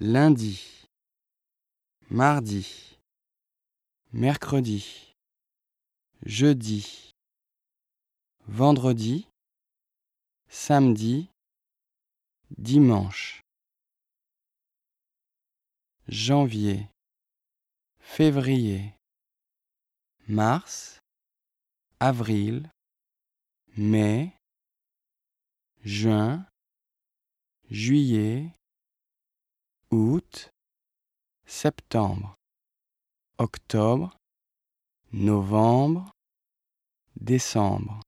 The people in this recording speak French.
lundi, mardi, mercredi, jeudi, vendredi, samedi, dimanche, janvier, février, mars, avril, mai, juin, juillet, août, septembre, octobre, novembre, décembre.